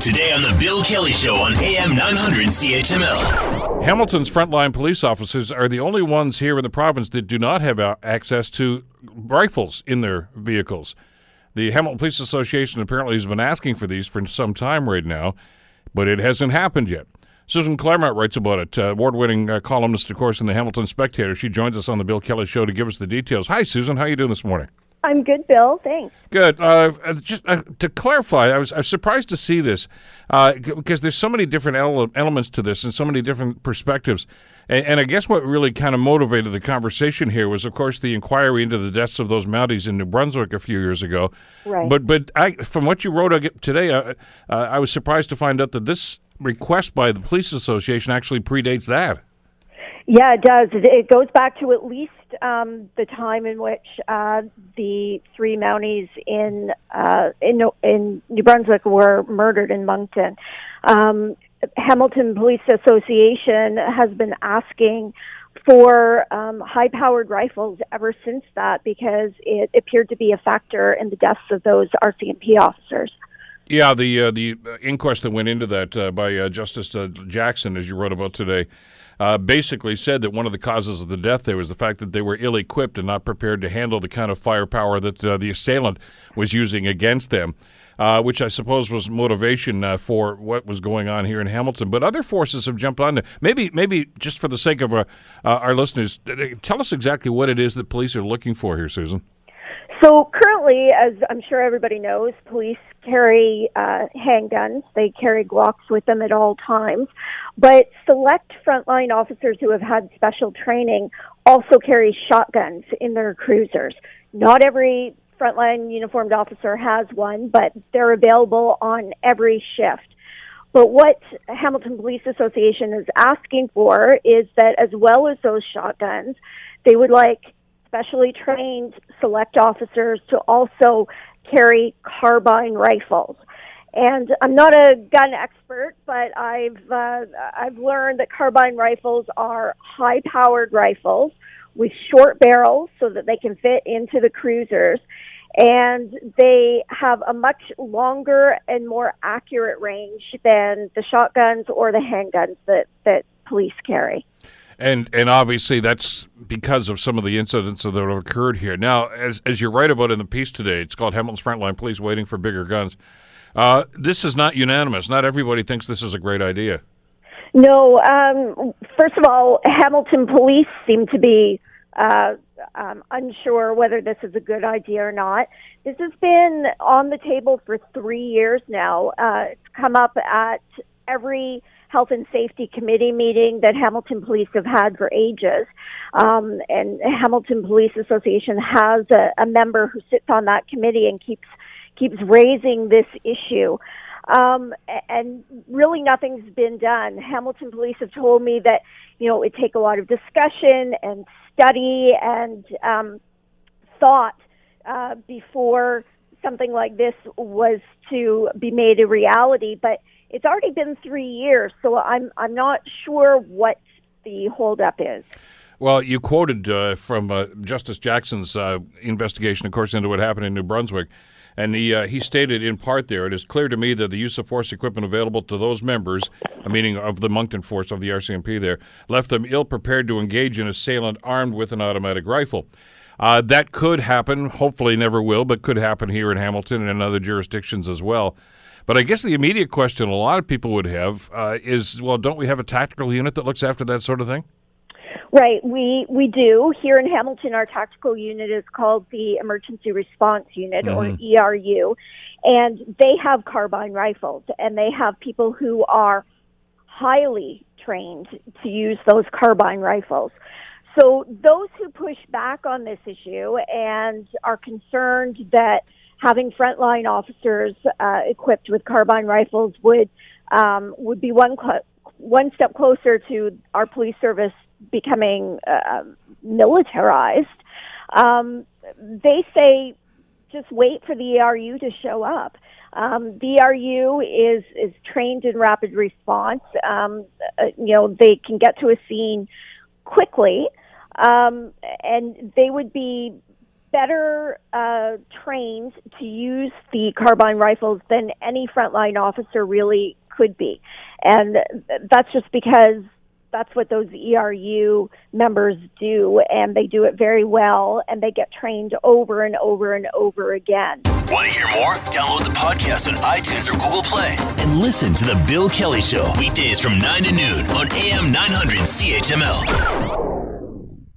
Today on The Bill Kelly Show on AM 900 CHML. Hamilton's frontline police officers are the only ones here in the province that do not have access to rifles in their vehicles. The Hamilton Police Association apparently has been asking for these for some time right now, but it hasn't happened yet. Susan Clairmont writes about it, uh, award-winning uh, columnist, of course, in the Hamilton Spectator. She joins us on the Bill Kelly Show to give us the details. Hi, Susan. How are you doing this morning? I'm good, Bill. Thanks. Good. Uh, uh, just uh, to clarify, I was, I was surprised to see this uh, because there's so many different ele- elements to this and so many different perspectives. And, and I guess what really kind of motivated the conversation here was, of course, the inquiry into the deaths of those Mounties in New Brunswick a few years ago. Right. But but I, from what you wrote today, uh, uh, I was surprised to find out that this request by the police association actually predates that. Yeah, it does. It, goes back to at least um, the time in which uh, the three Mounties in uh, in in New Brunswick were murdered in Moncton. Um, Hamilton Police Association has been asking for um, high-powered rifles ever since that because it appeared to be a factor in the deaths of those RCMP officers. Yeah, the uh, the inquest that went into that uh, by uh, Justice uh, Jackson, as you wrote about today, uh, basically said that one of the causes of the death there was the fact that they were ill-equipped and not prepared to handle the kind of firepower that uh, the assailant was using against them. Uh, which I suppose was motivation uh, for what was going on here in Hamilton. But other forces have jumped on. Maybe, maybe just for the sake of uh, uh, our listeners, uh, tell us exactly what it is that police are looking for here, Susan. So currently, as I'm sure everybody knows, police carry uh, handguns. They carry Glocks with them at all times. But select frontline officers who have had special training also carry shotguns in their cruisers. Not every frontline uniformed officer has one, but they're available on every shift. But what Hamilton Police Association is asking for is that as well as those shotguns, they would like specially trained select officers to also carry carbine rifles. And I'm not a gun expert, but I've uh, I've learned that carbine rifles are high-powered rifles with short barrels so that they can fit into the cruisers, and they have a much longer and more accurate range than the shotguns or the handguns that that police carry. And and obviously that's because of some of the incidents that have occurred here. Now, as as you write about in the piece today, it's called Hamilton's Frontline Police Waiting for Bigger Guns. Uh, this is not unanimous. Not everybody thinks this is a great idea. No, um, first of all, Hamilton police seem to be uh, um, unsure whether this is a good idea or not. This has been on the table for three years now. Uh, it's come up at every health and safety committee meeting that Hamilton Police have had for ages. Um, and Hamilton Police Association has a, a member who sits on that committee and keeps keeps raising this issue. Um, and really nothing's been done. Hamilton police have told me that, you know, it would take a lot of discussion and study and um, thought uh, before something like this was to be made a reality. But it's already been three years, so I'm I'm not sure what the holdup is. Well, you quoted uh, from uh, Justice Jackson's uh, investigation, of course, into what happened in New Brunswick. And he, uh, he stated in part there, it is clear to me that the use of force equipment available to those members, meaning of the Moncton force of the RCMP there, left them ill prepared to engage an assailant armed with an automatic rifle. Uh, that could happen, hopefully never will, but could happen here in Hamilton and in other jurisdictions as well. But I guess the immediate question a lot of people would have uh, is, well, don't we have a tactical unit that looks after that sort of thing? Right, we we do here in Hamilton. Our tactical unit is called the Emergency Response Unit, or ERU, and they have carbine rifles, and they have people who are highly trained to use those carbine rifles. So those who push back on this issue and are concerned that having frontline officers uh, equipped with carbine rifles would um, would be one cl- one step closer to our police service becoming uh, militarized. Um, they say just wait for the ERU to show up. Um, the ERU is is trained in rapid response. Um, uh, you know they can get to a scene quickly, um, and they would be better uh, trained to use the carbine rifles than any frontline officer really could be. And that's just because that's what those ERU members do, and they do it very well, and they get trained over and over and over again. Want to hear more? Download the podcast on iTunes or Google Play and listen to The Bill Kelly Show weekdays from 9 to noon on AM 900 CHML.